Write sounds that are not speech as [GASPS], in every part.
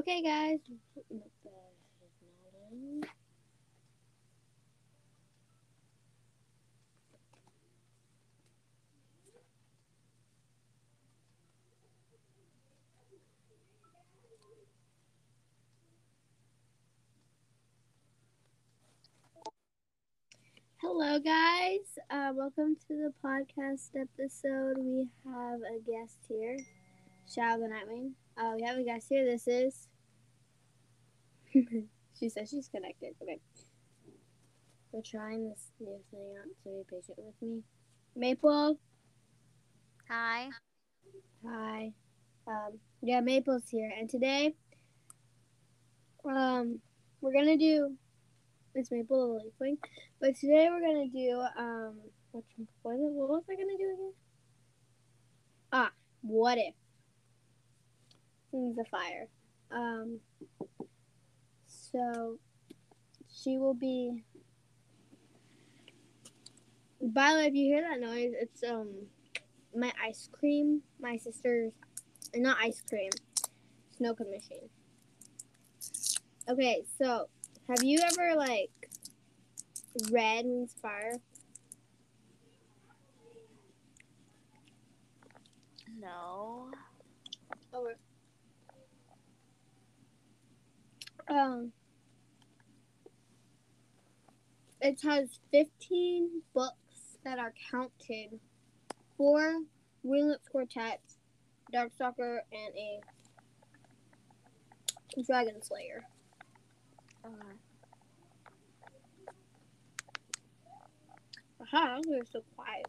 Okay, guys. Hello, guys. Uh, welcome to the podcast episode. We have a guest here, Shao Nightwing. Uh, we have a guest here. This is. [LAUGHS] she says she's connected. Okay. We're trying this new thing out, so be patient with me. Maple. Hi. Hi. Um, yeah, Maple's here, and today, um, we're gonna do. It's Maple the Leafwing, but today we're gonna do um, what? What was I gonna do again? Ah, what if? Of fire. Um, so she will be. By the way, if you hear that noise, it's um my ice cream, my sister's, not ice cream, snow cone machine. Okay, so have you ever like read Wings Fire? No. Over. Um, it has 15 books that are counted four Winglet quartets, Darkstalker, and a Dragon Slayer. Okay. Aha, you're so quiet.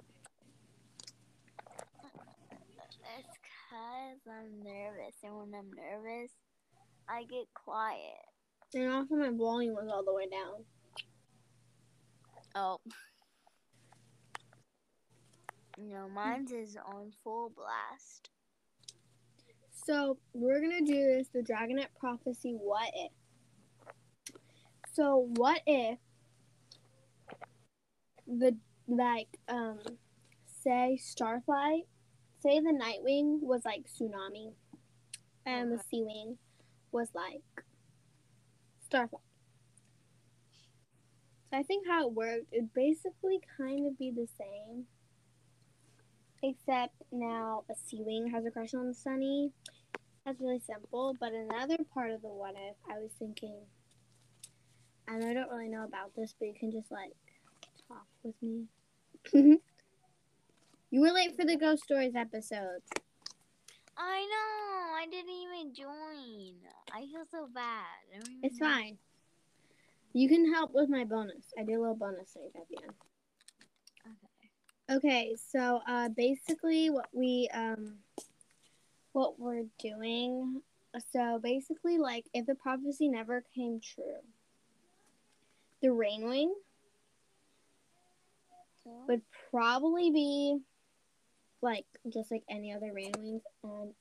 It's because I'm nervous, and when I'm nervous, I get quiet. And also, my volume was all the way down. Oh. No, mine's is on full blast. So we're gonna do this the Dragonet prophecy. What if? So what if the like um say Starflight, say the Nightwing was like tsunami, and the Sea Wing was like Starflight. So I think how it worked, it basically kind of be the same. Except now a Sea Wing has a crush on Sunny. That's really simple. But another part of the what if, I was thinking, and I don't really know about this, but you can just like talk with me. Mm-hmm. you were late for the Ghost Stories episode. I know. I didn't even join. I feel so bad. I don't even It's know- fine. You can help with my bonus. I did a little bonus thing at the end. Okay. Okay, so uh, basically what we um, what we're doing. So basically, like if the prophecy never came true, the Rainwing would probably be like just like any other Rainwings, and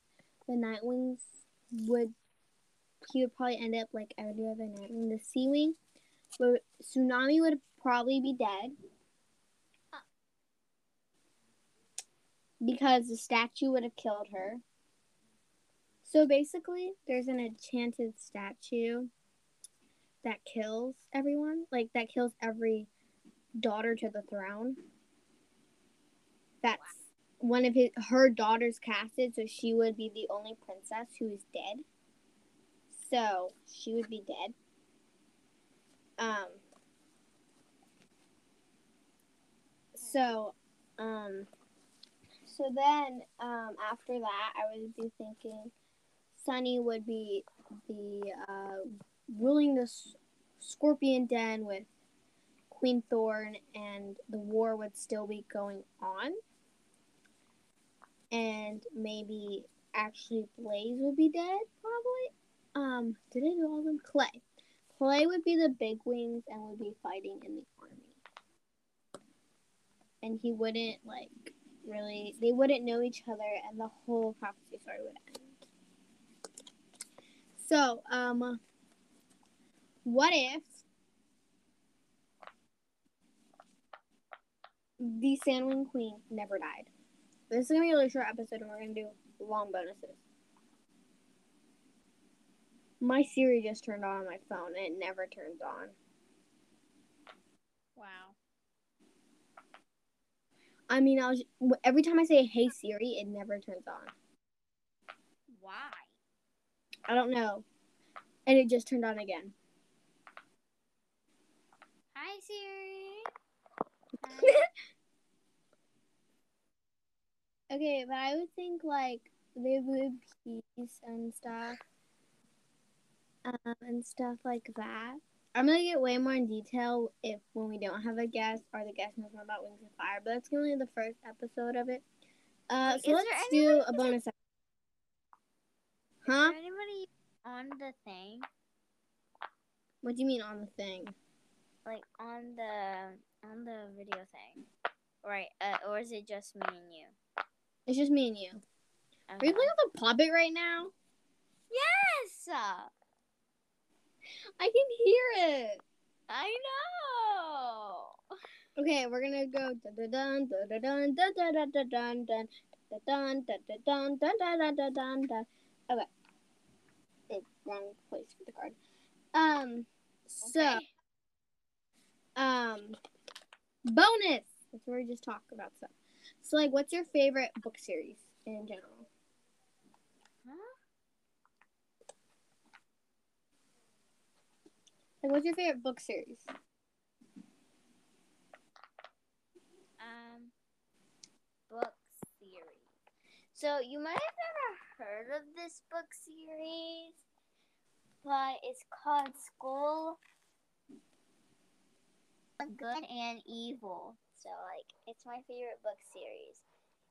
the Nightwings would he would probably end up like every other Nightwing. The Sea Wing would Tsunami would probably be dead. because the statue would have killed her. So basically, there's an enchanted statue that kills everyone, like that kills every daughter to the throne. That's one of his her daughters casted, so she would be the only princess who is dead. So she would be dead. Um. So, um. So then, um, after that, I would be thinking Sunny would be the uh, ruling the Scorpion Den with Queen Thorn, and the war would still be going on. And maybe actually Blaze would be dead, probably. Um, did I do all of them? Clay. Clay would be the big wings and would be fighting in the army. And he wouldn't like really they wouldn't know each other and the whole prophecy story would end. So, um what if the Sandwing Queen never died? This is gonna be a really short episode and we're gonna do long bonuses. My Siri just turned on on my phone and it never turns on. Wow. I mean, I was every time I say "Hey Siri," it never turns on. Why? I don't know, and it just turned on again. Hi Siri. [LAUGHS] Okay, but I would think like they would peace and stuff, um, and stuff like that. I'm gonna get way more in detail if when we don't have a guest or the guest knows more about Wings of Fire, but that's only the first episode of it. Uh, so is let's do a bonus. ep- Is Huh? anybody on the thing? What do you mean on the thing? Like on the on the video thing? Right, uh, or is it just me and you? It's just me and you. Are you playing with a puppet right now? Yes! I can hear it. I know! Okay, we're gonna go dun dun dun dun dun dun dun dun dun dun dun dun dun dun dun dun dun dun dun. Okay. Wrong place for the card. Um. So, Okay. um, bonus. That's where we just talk about stuff. So, like, what's your favorite book series in general? Huh? Like, what's your favorite book series? Um, book series. So you might have never heard of this book series, but it's called School Good and Evil. So like, it's my favorite book series.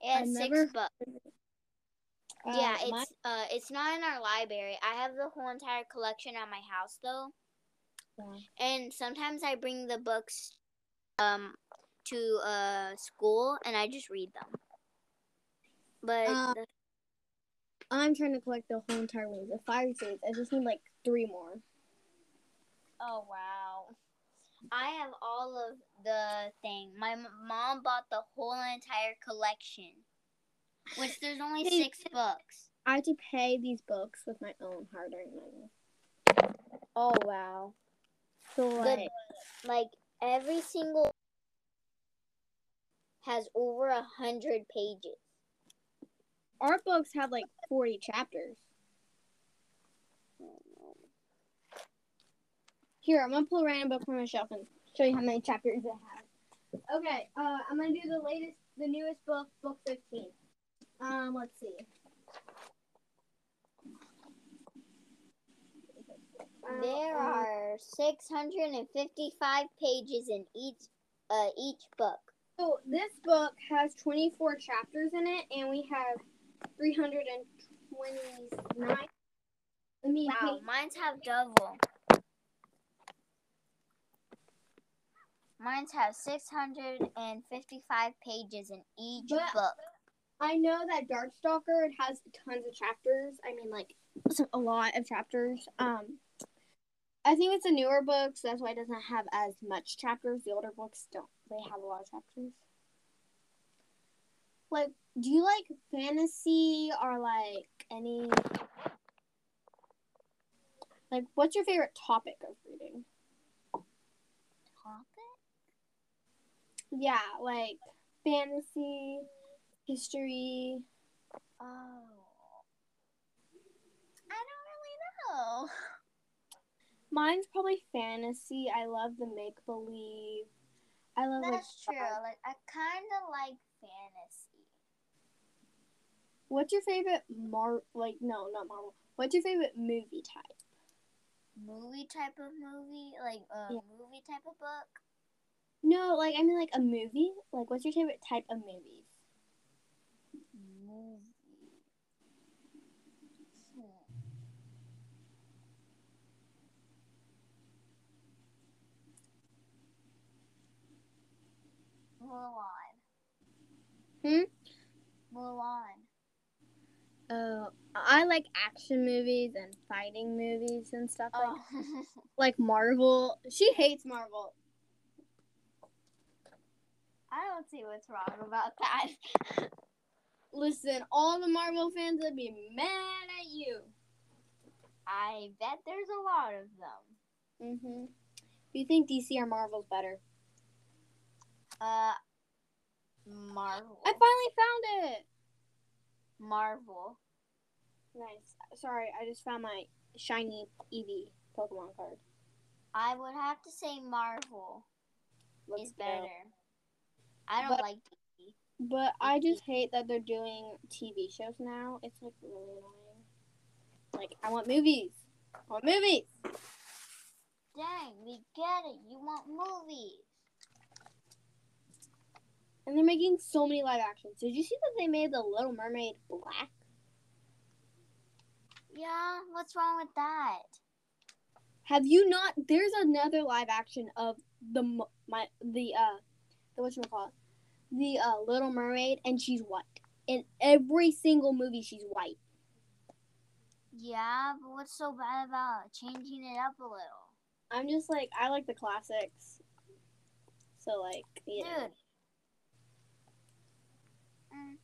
It has six never books. Uh, yeah, my- it's uh, it's not in our library. I have the whole entire collection at my house though, Yeah. and sometimes I bring the books um to uh school and I just read them. But Uh, the, I'm trying to collect the whole entire Wings of Fire series. I just need like three more. oh wow, I have all of the thing. My mom bought the whole entire collection, which there's only Hey, six books. I had to pay these books with my own hard-earned money. Oh wow. So like, like every single has over a hundred pages. our books have like 40 chapters. Here, I'm gonna pull a random book from my shelf and show you how many chapters it has. Okay, uh, I'm gonna do the latest, the newest book, book 15. Um, let's see. There um, are six hundred and fifty-five pages in each uh each book. So this book has 24 chapters in it, and we have 329. I mean, Wow, wait, mine's have double. Mine's have six hundred and fifty-five pages in each But- book. I know that Darkstalker it has tons of chapters. I mean, like a lot of chapters. Um, I think it's a newer book, so that's why it doesn't have as much chapters. The older books don't. They have a lot of chapters. Like, do you like fantasy or like any? Like, what's your favorite topic of reading? Yeah, like fantasy, history. Oh. I don't really know. Mine's probably fantasy. I love the make believe. I love like That's true. Like I kind of like fantasy. What's your favorite Mar? Like no, not Marvel. What's your favorite movie type? Movie type of movie, like a Yeah. movie type of book. No, like I mean like a movie. Like what's your favorite type of movies? Movie. Mulan. Hmm? Mulan. Oh, I like action movies and fighting movies and stuff like Oh. [LAUGHS] like Marvel. She hates Marvel. I don't see what's wrong about that. [LAUGHS] Listen, all the Marvel fans would be mad at you. I bet there's a lot of them. Mhm. Do you think DC or Marvel's better? Uh, Marvel. I finally found it. Marvel. Nice. Sorry, I just found my shiny Eevee Pokemon card. I would have to say Marvel Looks is dope. better. I don't But- like DC. But I just hate that they're doing TV shows now. It's like really annoying. Like I want movies. I want movies. Dang, we get it. You want movies. And they're making so many live actions. Did you see that they made the Little Mermaid black? Yeah, what's wrong with that? Have you not? There's another live action of the my the uh the what you call it the uh Little Mermaid, and she's white. In every single movie, she's white. Yeah, but what's so bad about changing it up a little? I'm just like I like the classics. So like yeah. Dude. Mm.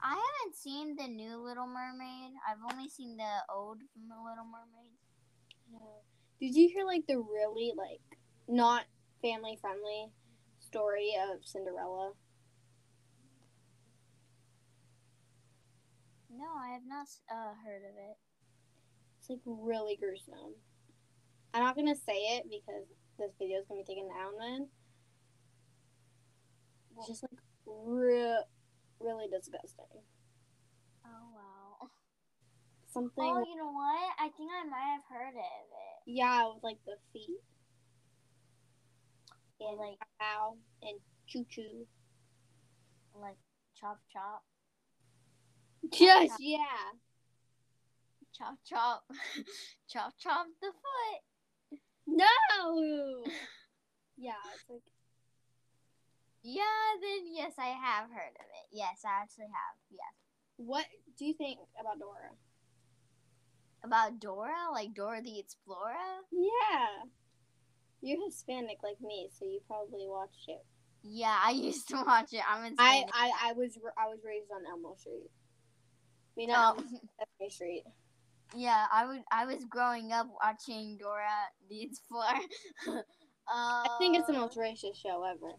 I haven't seen the new Little Mermaid. I've only seen the old Little Mermaid. Did you hear like the really like not family friendly story of Cinderella? No, I have not uh, heard of it. It's like really gruesome. I'm not gonna say it because this video is gonna be taken down then. It's just like real, really disgusting. Oh wow. Something. Oh, you know what? I think I might have heard of it. Yeah, with like the feet. Yeah, And like- like and choo choo. Like chop chop, Just yeah. chop chop, [LAUGHS] chop chop the foot. No. [LAUGHS] yeah, it's like Yeah, then yes, I have heard of it. Yes, I actually have. Yes. what do you think about Dora? About Dora, like Dora the Explorer. Yeah. You're Hispanic like me, so you probably watched it. Yeah, I [LAUGHS] used to watch it. I'm in I, I, I was I was raised on Elmo Street. I mean, not Elmo, [LAUGHS] Sesame Street. yeah, I would. I was growing up watching Dora the Explorer. uh, I think it's the most racist show ever.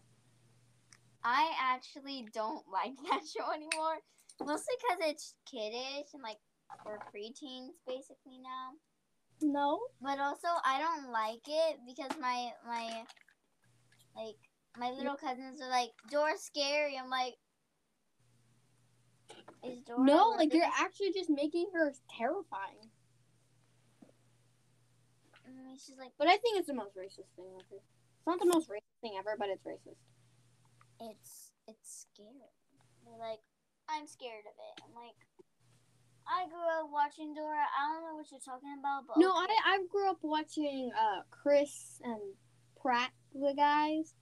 I actually don't [LAUGHS] like that show anymore. Mostly because it's kiddish and like for preteens basically now. No. But also I don't like it because my my like my little cousins are like Dora's scary. I'm like, is Dora? No, like you're actually just making her terrifying. And she's like, But I think it's the most racist thing ever. It's not the most racist thing ever, but it's racist. it's it's scary. They're like, I'm scared of it. I'm like, I grew up watching Dora. I don't know what you're talking about, but No, okay. I I grew up watching uh Chris and Pratt the guys.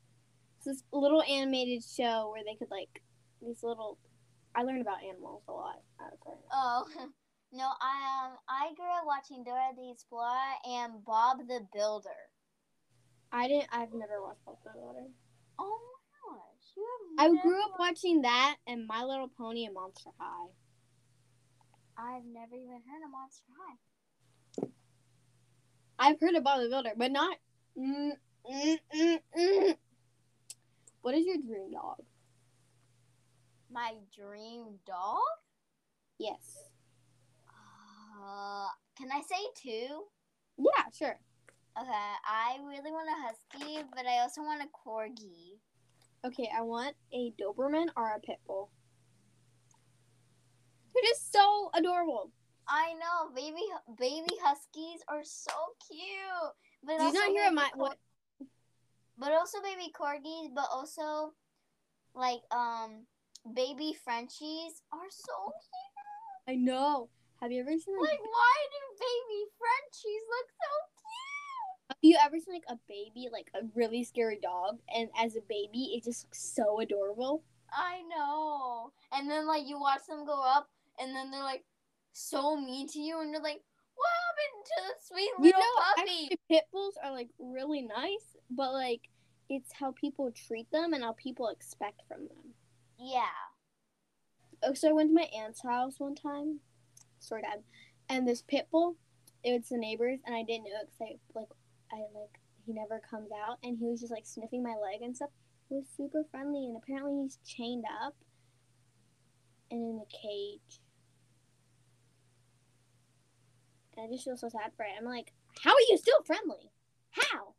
It's this little animated show where they could like these little. I learned about animals a lot. out of it. Oh [LAUGHS] no, I um I grew up watching Dora the Explorer and Bob the Builder. I didn't. I've never watched Bob the Builder. Oh my gosh, you have I grew up watching that and My Little Pony and Monster High. I've never even heard of Monster High. I've heard of Bob the Builder, but not. Mm, mm, mm, mm. What is your dream dog? My dream dog? Yes. Uh, can I say two? Yeah, sure. Okay, I really want a husky, but I also want a corgi. Okay, I want a Doberman or a Pit Bull. They're just so adorable. I know, baby baby huskies are so cute. But Did not hear baby my what? but also baby corgis, but also like um baby Frenchies are so cute. I know. Have you ever seen like? Like why do baby Frenchies look so cute? Have you ever seen like a baby, like a really scary dog, and as a baby, it just looks so adorable. I know. And then like you watch them go up and then they're like so mean to you and you're like, What happened to the sweet You little know, puppy? actually, pit bulls are like really nice, but like it's how people treat them and how people expect from them. yeah. Oh, so I went to my aunt's house one time, story time, and this pit bull, it it's the neighbors, and I didn't know because I like I like he never comes out, and he was just like sniffing my leg and stuff. He was super friendly, and apparently he's chained up and in a cage. And I just feel so sad for it. I'm like, how are you still friendly? How?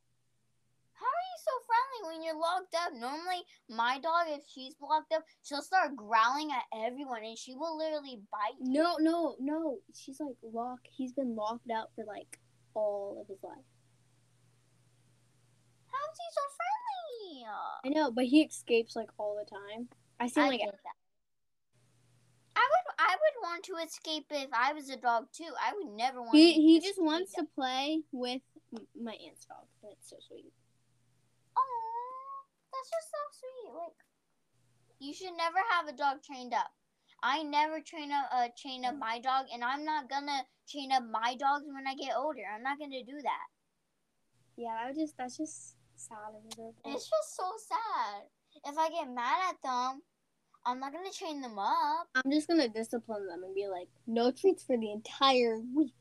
How are you so friendly when you're locked up? Normally, my dog, if she's locked up, she'll start growling at everyone and she will literally bite you. No, no, no. She's like locked. He's been locked up for like all of his life. How is he so friendly? I know, but he escapes like all the time. I see him like that. I I would want to escape if I was a dog too. I would never want. he to he just wants them. to play with my aunt's dog. That's so sweet. Aw, that's just so sweet. Like, you should never have a dog trained up. I never train up, uh, chain up my dog, and I'm not gonna chain up my dogs when I get older. I'm not gonna do that. Yeah, that would just that's just sad. It's just so sad. If I get mad at them, I'm not gonna train them up. I'm just gonna discipline them and be like, no treats for the entire week.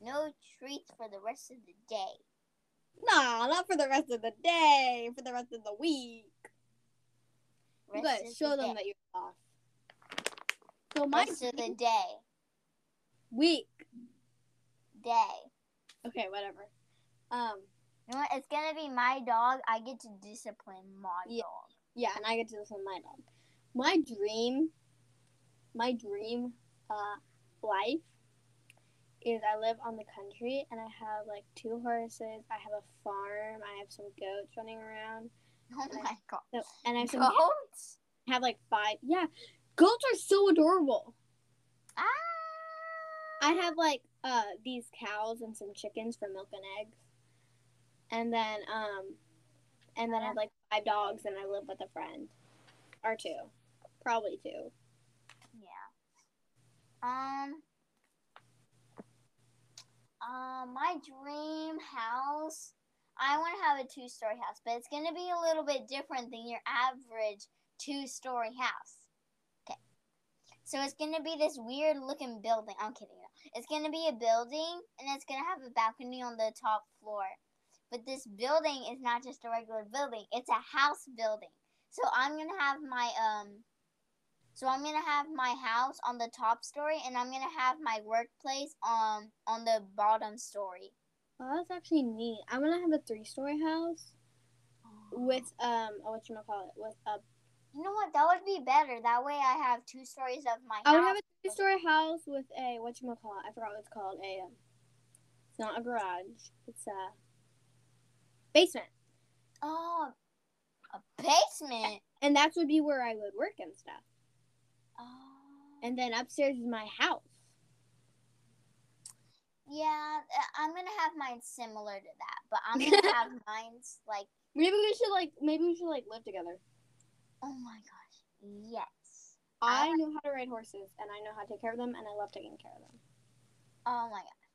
No treats for the rest of the day. Nah, not for the rest of the day. For the rest of the week. You Rest gotta show the them day. that you're off. So my rest of the day. week. Day. Okay, whatever. Um, You know what? It's gonna be my dog. I get to discipline my Yeah. dog. yeah, and I get to discipline my dog. My dream, my dream, uh, life is I live on the country and I have like two horses. I have a farm. I have some goats running around. Oh my god. So, and I have some Goats? I have like five. Yeah, goats are so adorable. Ah. I have like uh these cows and some chickens for milk and eggs, and then um, and then I have like five dogs and I live with a friend, or two, probably two. Yeah. Um. Um, my dream house. I want to have a two-story house, but it's gonna be a little bit different than your average two-story house. Okay. So it's gonna be this weird-looking building. I'm kidding. It's gonna be a building, and it's gonna have a balcony on the top floor. But this building is not just a regular building; it's a house building. So I'm gonna have my um so I'm gonna have my house on the top story, and I'm gonna have my workplace um on the bottom story. Oh, that's actually neat. I'm gonna have a three-story house with um, what you gonna call it? With a You know what? That would be better. That way, I have two stories of my I house. would have a three-story house with a what you gonna call it? I forgot what it's called. A um, it's not a garage. It's a basement, oh, a basement. and that would be where I would work and stuff. And then upstairs is my house. yeah, uh, I'm gonna have mine similar to that, but I'm gonna [LAUGHS] have mine's like, Maybe we should like maybe we should like live together. oh my gosh, yes. I know how to ride horses and I know how to take care of them and I love taking care of them. Oh my gosh!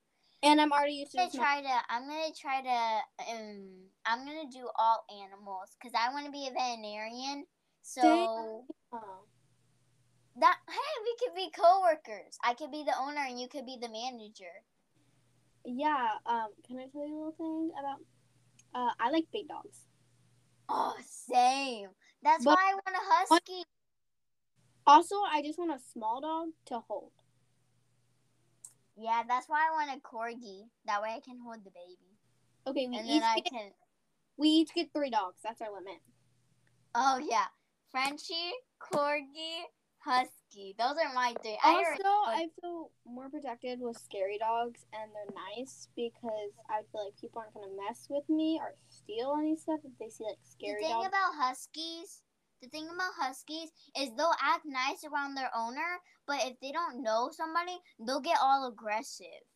And I'm already used to I'm gonna try to. I'm gonna try to. Um, I'm gonna do all animals because I want to be a veterinarian. So Oh. That [LAUGHS] hey, we could be coworkers. I could be the owner and you could be the manager. Yeah, um, can I tell you a little thing about uh I like big dogs. Oh, same. That's But- why I want a husky. Also, I just want a small dog to hold. Yeah, that's why I want a corgi. That way I can hold the baby, Okay, we and each then I get, can. we each get three dogs. That's our limit. Oh yeah, Frenchie, corgi, husky. Those are my three. I Also, I feel more protected with scary dogs, and they're nice because I feel like people aren't gonna mess with me or steal any stuff if they see like scary. Dogs. The thing dogs. about huskies the thing about huskies is they'll act nice around their owner but if they don't know somebody they'll get all aggressive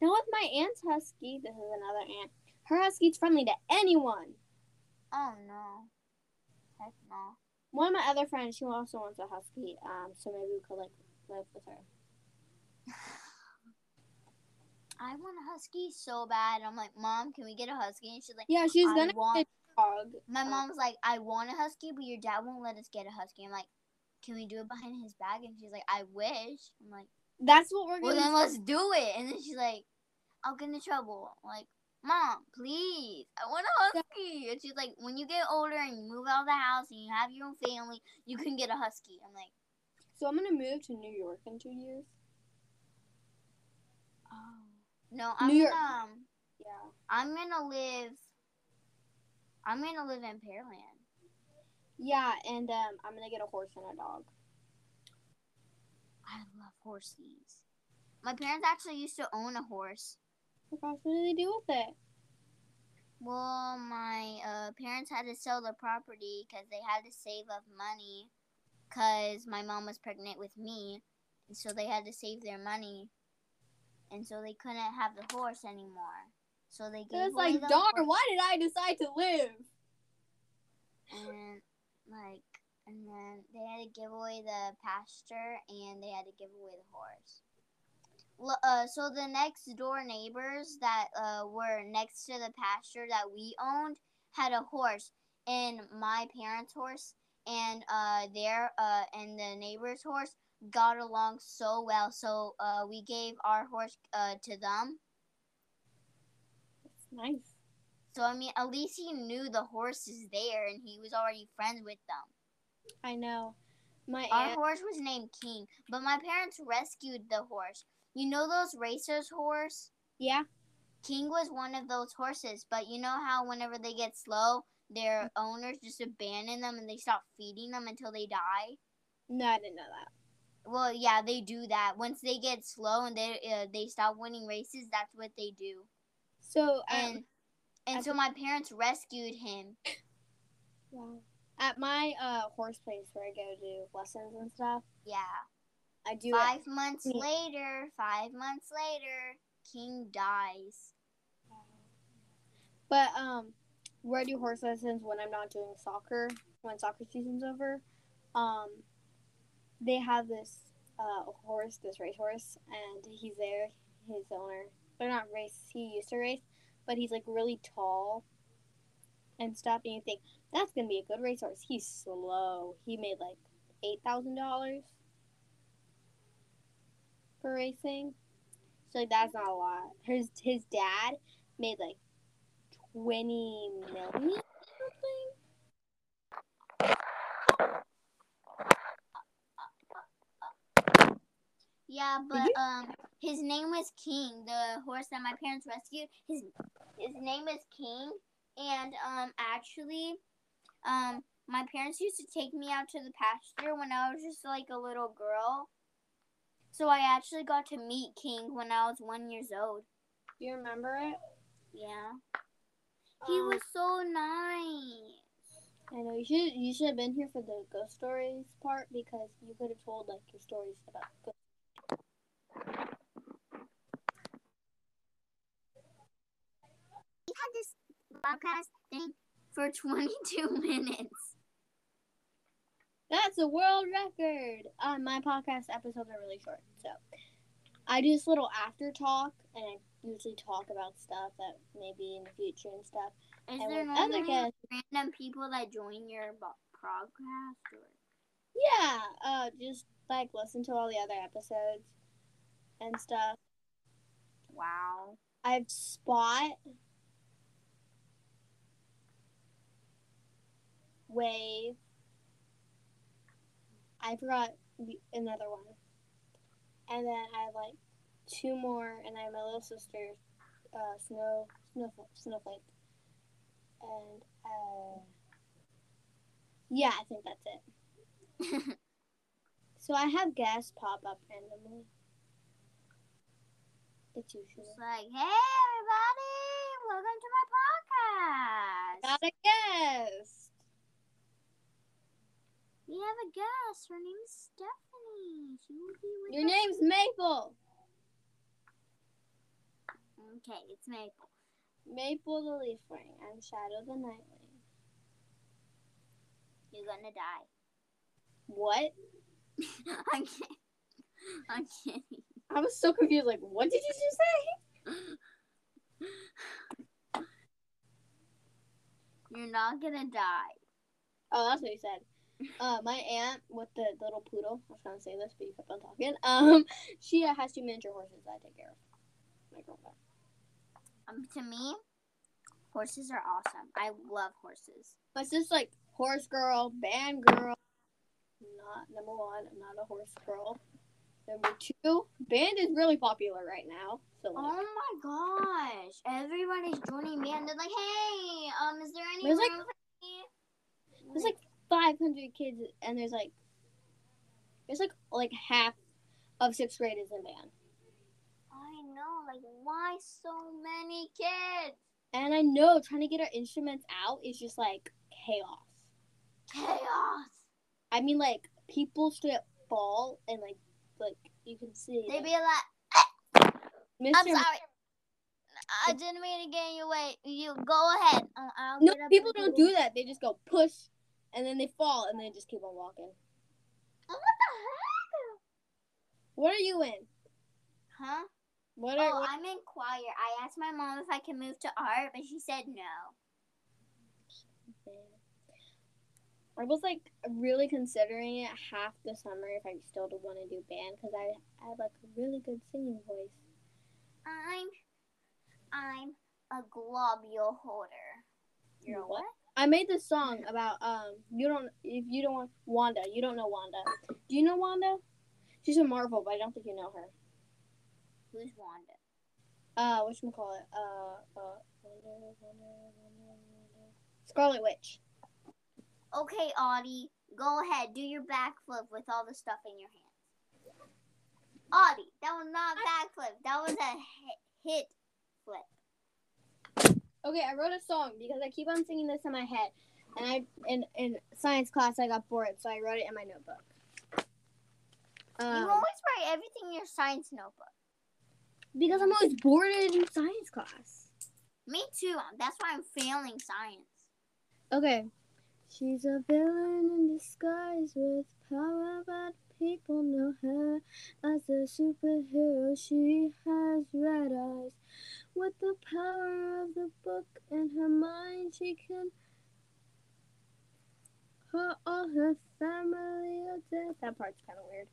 Now with my aunt's husky, this is another aunt. Her husky's friendly to anyone. oh no heck no One of my other friends, she also wants a husky. Um, so maybe we could like live with her. [SIGHS] i want a husky so bad i'm like mom can we get a husky and she's like Yeah, she's gonna want- get a dog. my mom's like i want a husky but your dad won't let us get a husky i'm like can we do it behind his back and she's like i wish i'm like That's what we're gonna. Do. Well, then let's do it and then she's like I'll get in trouble. Like, mom, please, I want a husky. And she's like, when you get older and you move out of the house and you have your own family, you can get a husky. I'm like, So I'm gonna move to New York in two years. oh. No, I'm New York. gonna, um, Yeah. I'm gonna live. I'm gonna live in Pearland. Yeah, and um, I'm gonna get a horse and a dog. I love horses. My parents actually used to own a horse. What else do they do with it? Well, my uh, parents had to sell the property because they had to save up money because my mom was pregnant with me. And so they had to save their money. And so they couldn't have the horse anymore. So they gave It's away like, darn, horse. why did I decide to live? And like, and then they had to give away the pasture and they had to give away the horse. Uh, so the next door neighbors that uh, were next to the pasture that we owned had a horse, and my parents' horse and uh, their uh, and the neighbor's horse got along so well. So uh, we gave our horse uh, to them. Nice. So I mean, at least he knew the horse is there, and he was already friends with them. I know. My Our horse was named King, but my parents rescued the horse. You know those racers' horse? Yeah. King was one of those horses, but you know how whenever they get slow, their owners just abandon them and they stop feeding them until they die? No, I didn't know that. Well, yeah, they do that. Once they get slow and they uh, they stop winning races, that's what they do. So, And um, and at so my parents rescued him. wow. At my uh horse place where I go to do lessons and stuff, Yeah. I do it. Five months Yeah. later, five months later, King dies. But um, where I do horse lessons when I'm not doing soccer, when soccer season's over, um, they have this uh horse, this racehorse, and he's there. His owner, they're not race. He used to race, but he's like really tall and stuff. And you think that's gonna be a good racehorse. He's slow. He made like eight thousand dollars for racing. So like that's not a lot. His his dad made like twenty million or something. Yeah, but um, his name was King, the horse that my parents rescued. His his name is King, and um, actually, um, my parents used to take me out to the pasture when I was just like a little girl. So I actually got to meet King when I was one years old. You remember it? Yeah, he Um, was so nice. I know you should you should have been here for the ghost stories part because you could have told like your stories about ghosts. We had this podcast thing for [LAUGHS] 22 minutes. That's a world record. Um, my podcast episodes are really short, so I do this little after talk, and I usually talk about stuff that maybe in the future and stuff. Is and there other guests, random people that join your podcast? Or? yeah, uh, just like listen to all the other episodes and stuff. Wow. I have Spot, Wave. I forgot another one, and then I have like two more, and I have my little sister, uh, Snow, Snowflake, Snowflake, and uh, yeah, I think that's it. [LAUGHS] So I have guests pop up randomly. It's usually. It's like, hey everybody, welcome to my podcast. Got a guest. We have a guest. Her name is Stephanie. She will be with Your us. name's Maple. Okay, it's Maple. Maple the Leaf Ring and Shadow the Nightwing. You're gonna die. What? [LAUGHS] I'm kidding. I'm kidding. I was so confused. Like, what did you just say? You're not gonna die. Oh, that's what you said. Uh, my aunt with the little poodle. I was gonna say this, but you kept on talking. [LAUGHS] Um, she uh, has two miniature horses that I take care of. My girlfriend. Um, to me, horses are awesome. I love horses. But just like horse girl, band girl. Not number one. I'm not a horse girl. Number two, band is really popular right now. So like, Oh my gosh! Everybody's joining me, and they're like, "Hey, um, is there any There's, like- room for me?" there's like 500 kids, and there's like there's like like half of sixth grade is in band. I know, like, why so many kids? And I know trying to get our instruments out is just like chaos. Chaos. I mean, like people straight up fall and like like you can see. They like, be like, Mr. "I'm sorry, I didn't mean to get in your way. You go ahead. Um, I'll No, people don't do that. They just go push, and then they fall, and they just keep on walking. Oh, what the heck? What are you in? Huh? What are? Oh, what- I'm in choir. I asked my mom if I can move to art, but she said no. I was like really considering it half the summer if I still want to do band because I, I have like a really good singing voice. I'm, I'm a globule holder. You're What? what? I made this song about um you don't if you don't want Wanda you don't know Wanda. Do you know Wanda? She's a Marvel, but I don't think you know her. Who's Wanda? Uh, what you call it? Uh, uh, Wanda, Wanda, Wanda, Wanda. Scarlet Witch. Okay, Audie, go ahead. Do your backflip with all the stuff in your hands. Audie, that was not a backflip. That was a hit flip. Okay, I wrote a song because I keep on singing this in my head, and I in in science class I got bored, so I wrote it in my notebook. you Um, always write everything in your science notebook. because I'm always bored in science class. Me too. That's why I'm failing science. Okay. She's a villain in disguise with power, but people know her as a superhero. She has red eyes. With the power of the book in her mind, she can hurt all her family are dead. That part's kind of weird.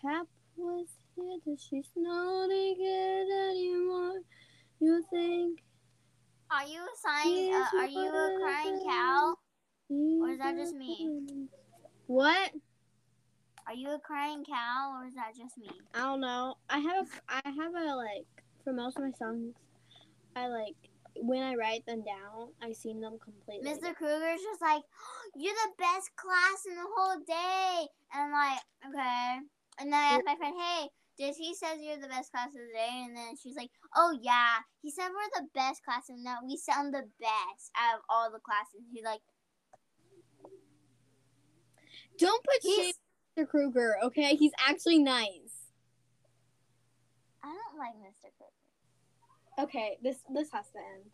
Cap was here, does she's not naked anymore? You think Are you a science? Uh, are you a crying cow? Or is that just me? What? Are you a crying cow, or is that just me? I don't know. I have I have a like for most of my songs, I like when I write them down, I sing them completely. Mr. Kruger's just like, [GASPS] you're the best class in the whole day. And I'm like, okay. And then I asked my friend, hey, did he says you're the best class of the day? And then she's like, oh yeah, he said we're the best class and that we sound the best out of all the classes. He's like, Don't put on Mr. Kruger, okay? He's actually nice. I don't like Mr. Okay, this this has to end.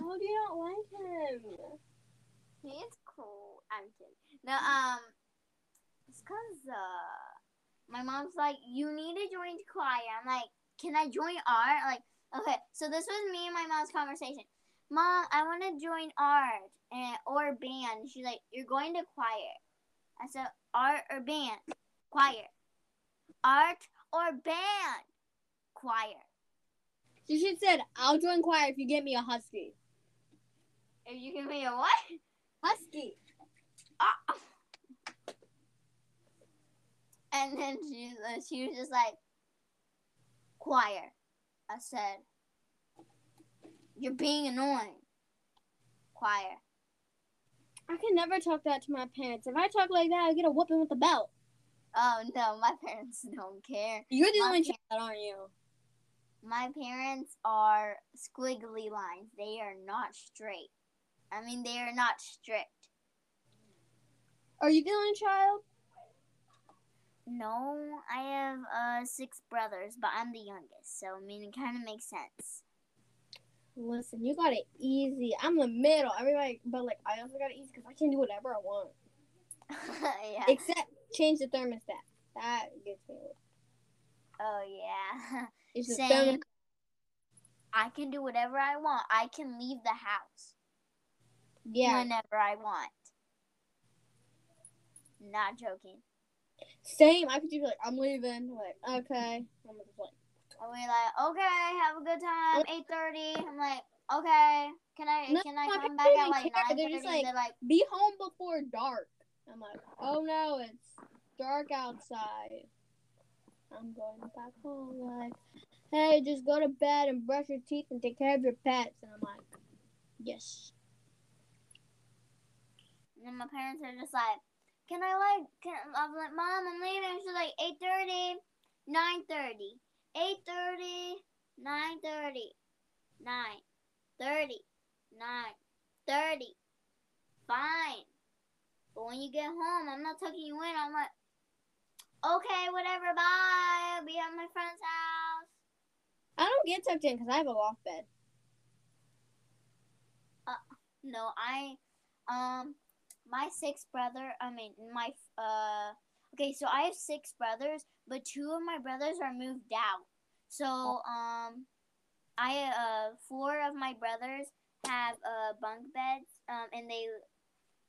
How do you not like him? He's cool. I'm kidding. No, um, it's cause uh, my mom's like, you need to join choir. I'm like, can I join art? Like, okay, so this was me and my mom's conversation. Mom, I want to join art and or band. She's like, you're going to choir. I said, art or band? Choir. Art or band? Choir. So she said, "I'll join choir if you get me a husky." If you give me a what? Husky. Ah. And then she, uh, she was just like, choir. I said, you're being annoying. Choir. I can never talk that to my parents. If I talk like that, I get a whooping with a belt. Oh no, my [LAUGHS] parents don't care. You're the My only child, aren't you? My parents are squiggly lines. They are not straight. I mean, they are not strict. Are you the only child? No, I have uh six brothers, but I'm the youngest, so I mean it kind of makes sense. Listen, you got it easy. I'm the middle. Everybody, but like I also got it easy because I can do whatever I want, [LAUGHS] yeah. except change the thermostat. That gets me. Oh yeah. [LAUGHS] It's the Same. thermostat. I can do whatever I want. I can leave the house Yeah, whenever I want. Not joking. same. I could just be like, I'm leaving. Like, okay. I'm just like, Are we like, okay, have a good time, eight thirty? I'm like, okay, can I No, can I come back at like nine They're thirty? just like- They're like, Be home before dark. I'm like, oh no, it's dark outside. I'm going back home. Like, hey, just go to bed and brush your teeth and take care of your pets. And I'm like, yes. and then my parents are just like, can I like, can, I'm like, mom, I'm leaving. She's like, eight thirty, nine thirty, eight thirty, nine thirty, nine thirty, nine thirty. Fine. But when you get home, I'm not tucking you in. I'm like, okay, whatever, bye. I'll be at my friend's house. I don't get tucked in because I have a loft bed. Uh, No, I, um, my sixth brother, I mean, my, uh, okay, so I have six brothers, but two of my brothers are moved out. So, um, I, uh, four of my brothers have, uh, bunk beds, um, and they,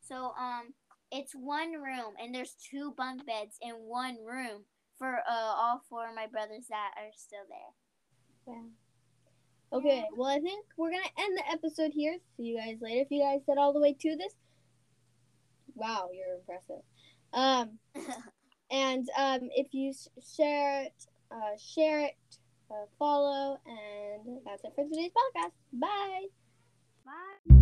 so, um, it's one room, and there's two bunk beds in one room for, uh, all four of my brothers that are still there. Yeah. Okay, well, I think we're going to end the episode here. See you guys later. If you guys said all the way to this, wow, you're impressive. Um, [LAUGHS] and um, if you share it, uh, share it, uh, follow, and that's it for today's podcast. Bye. Bye.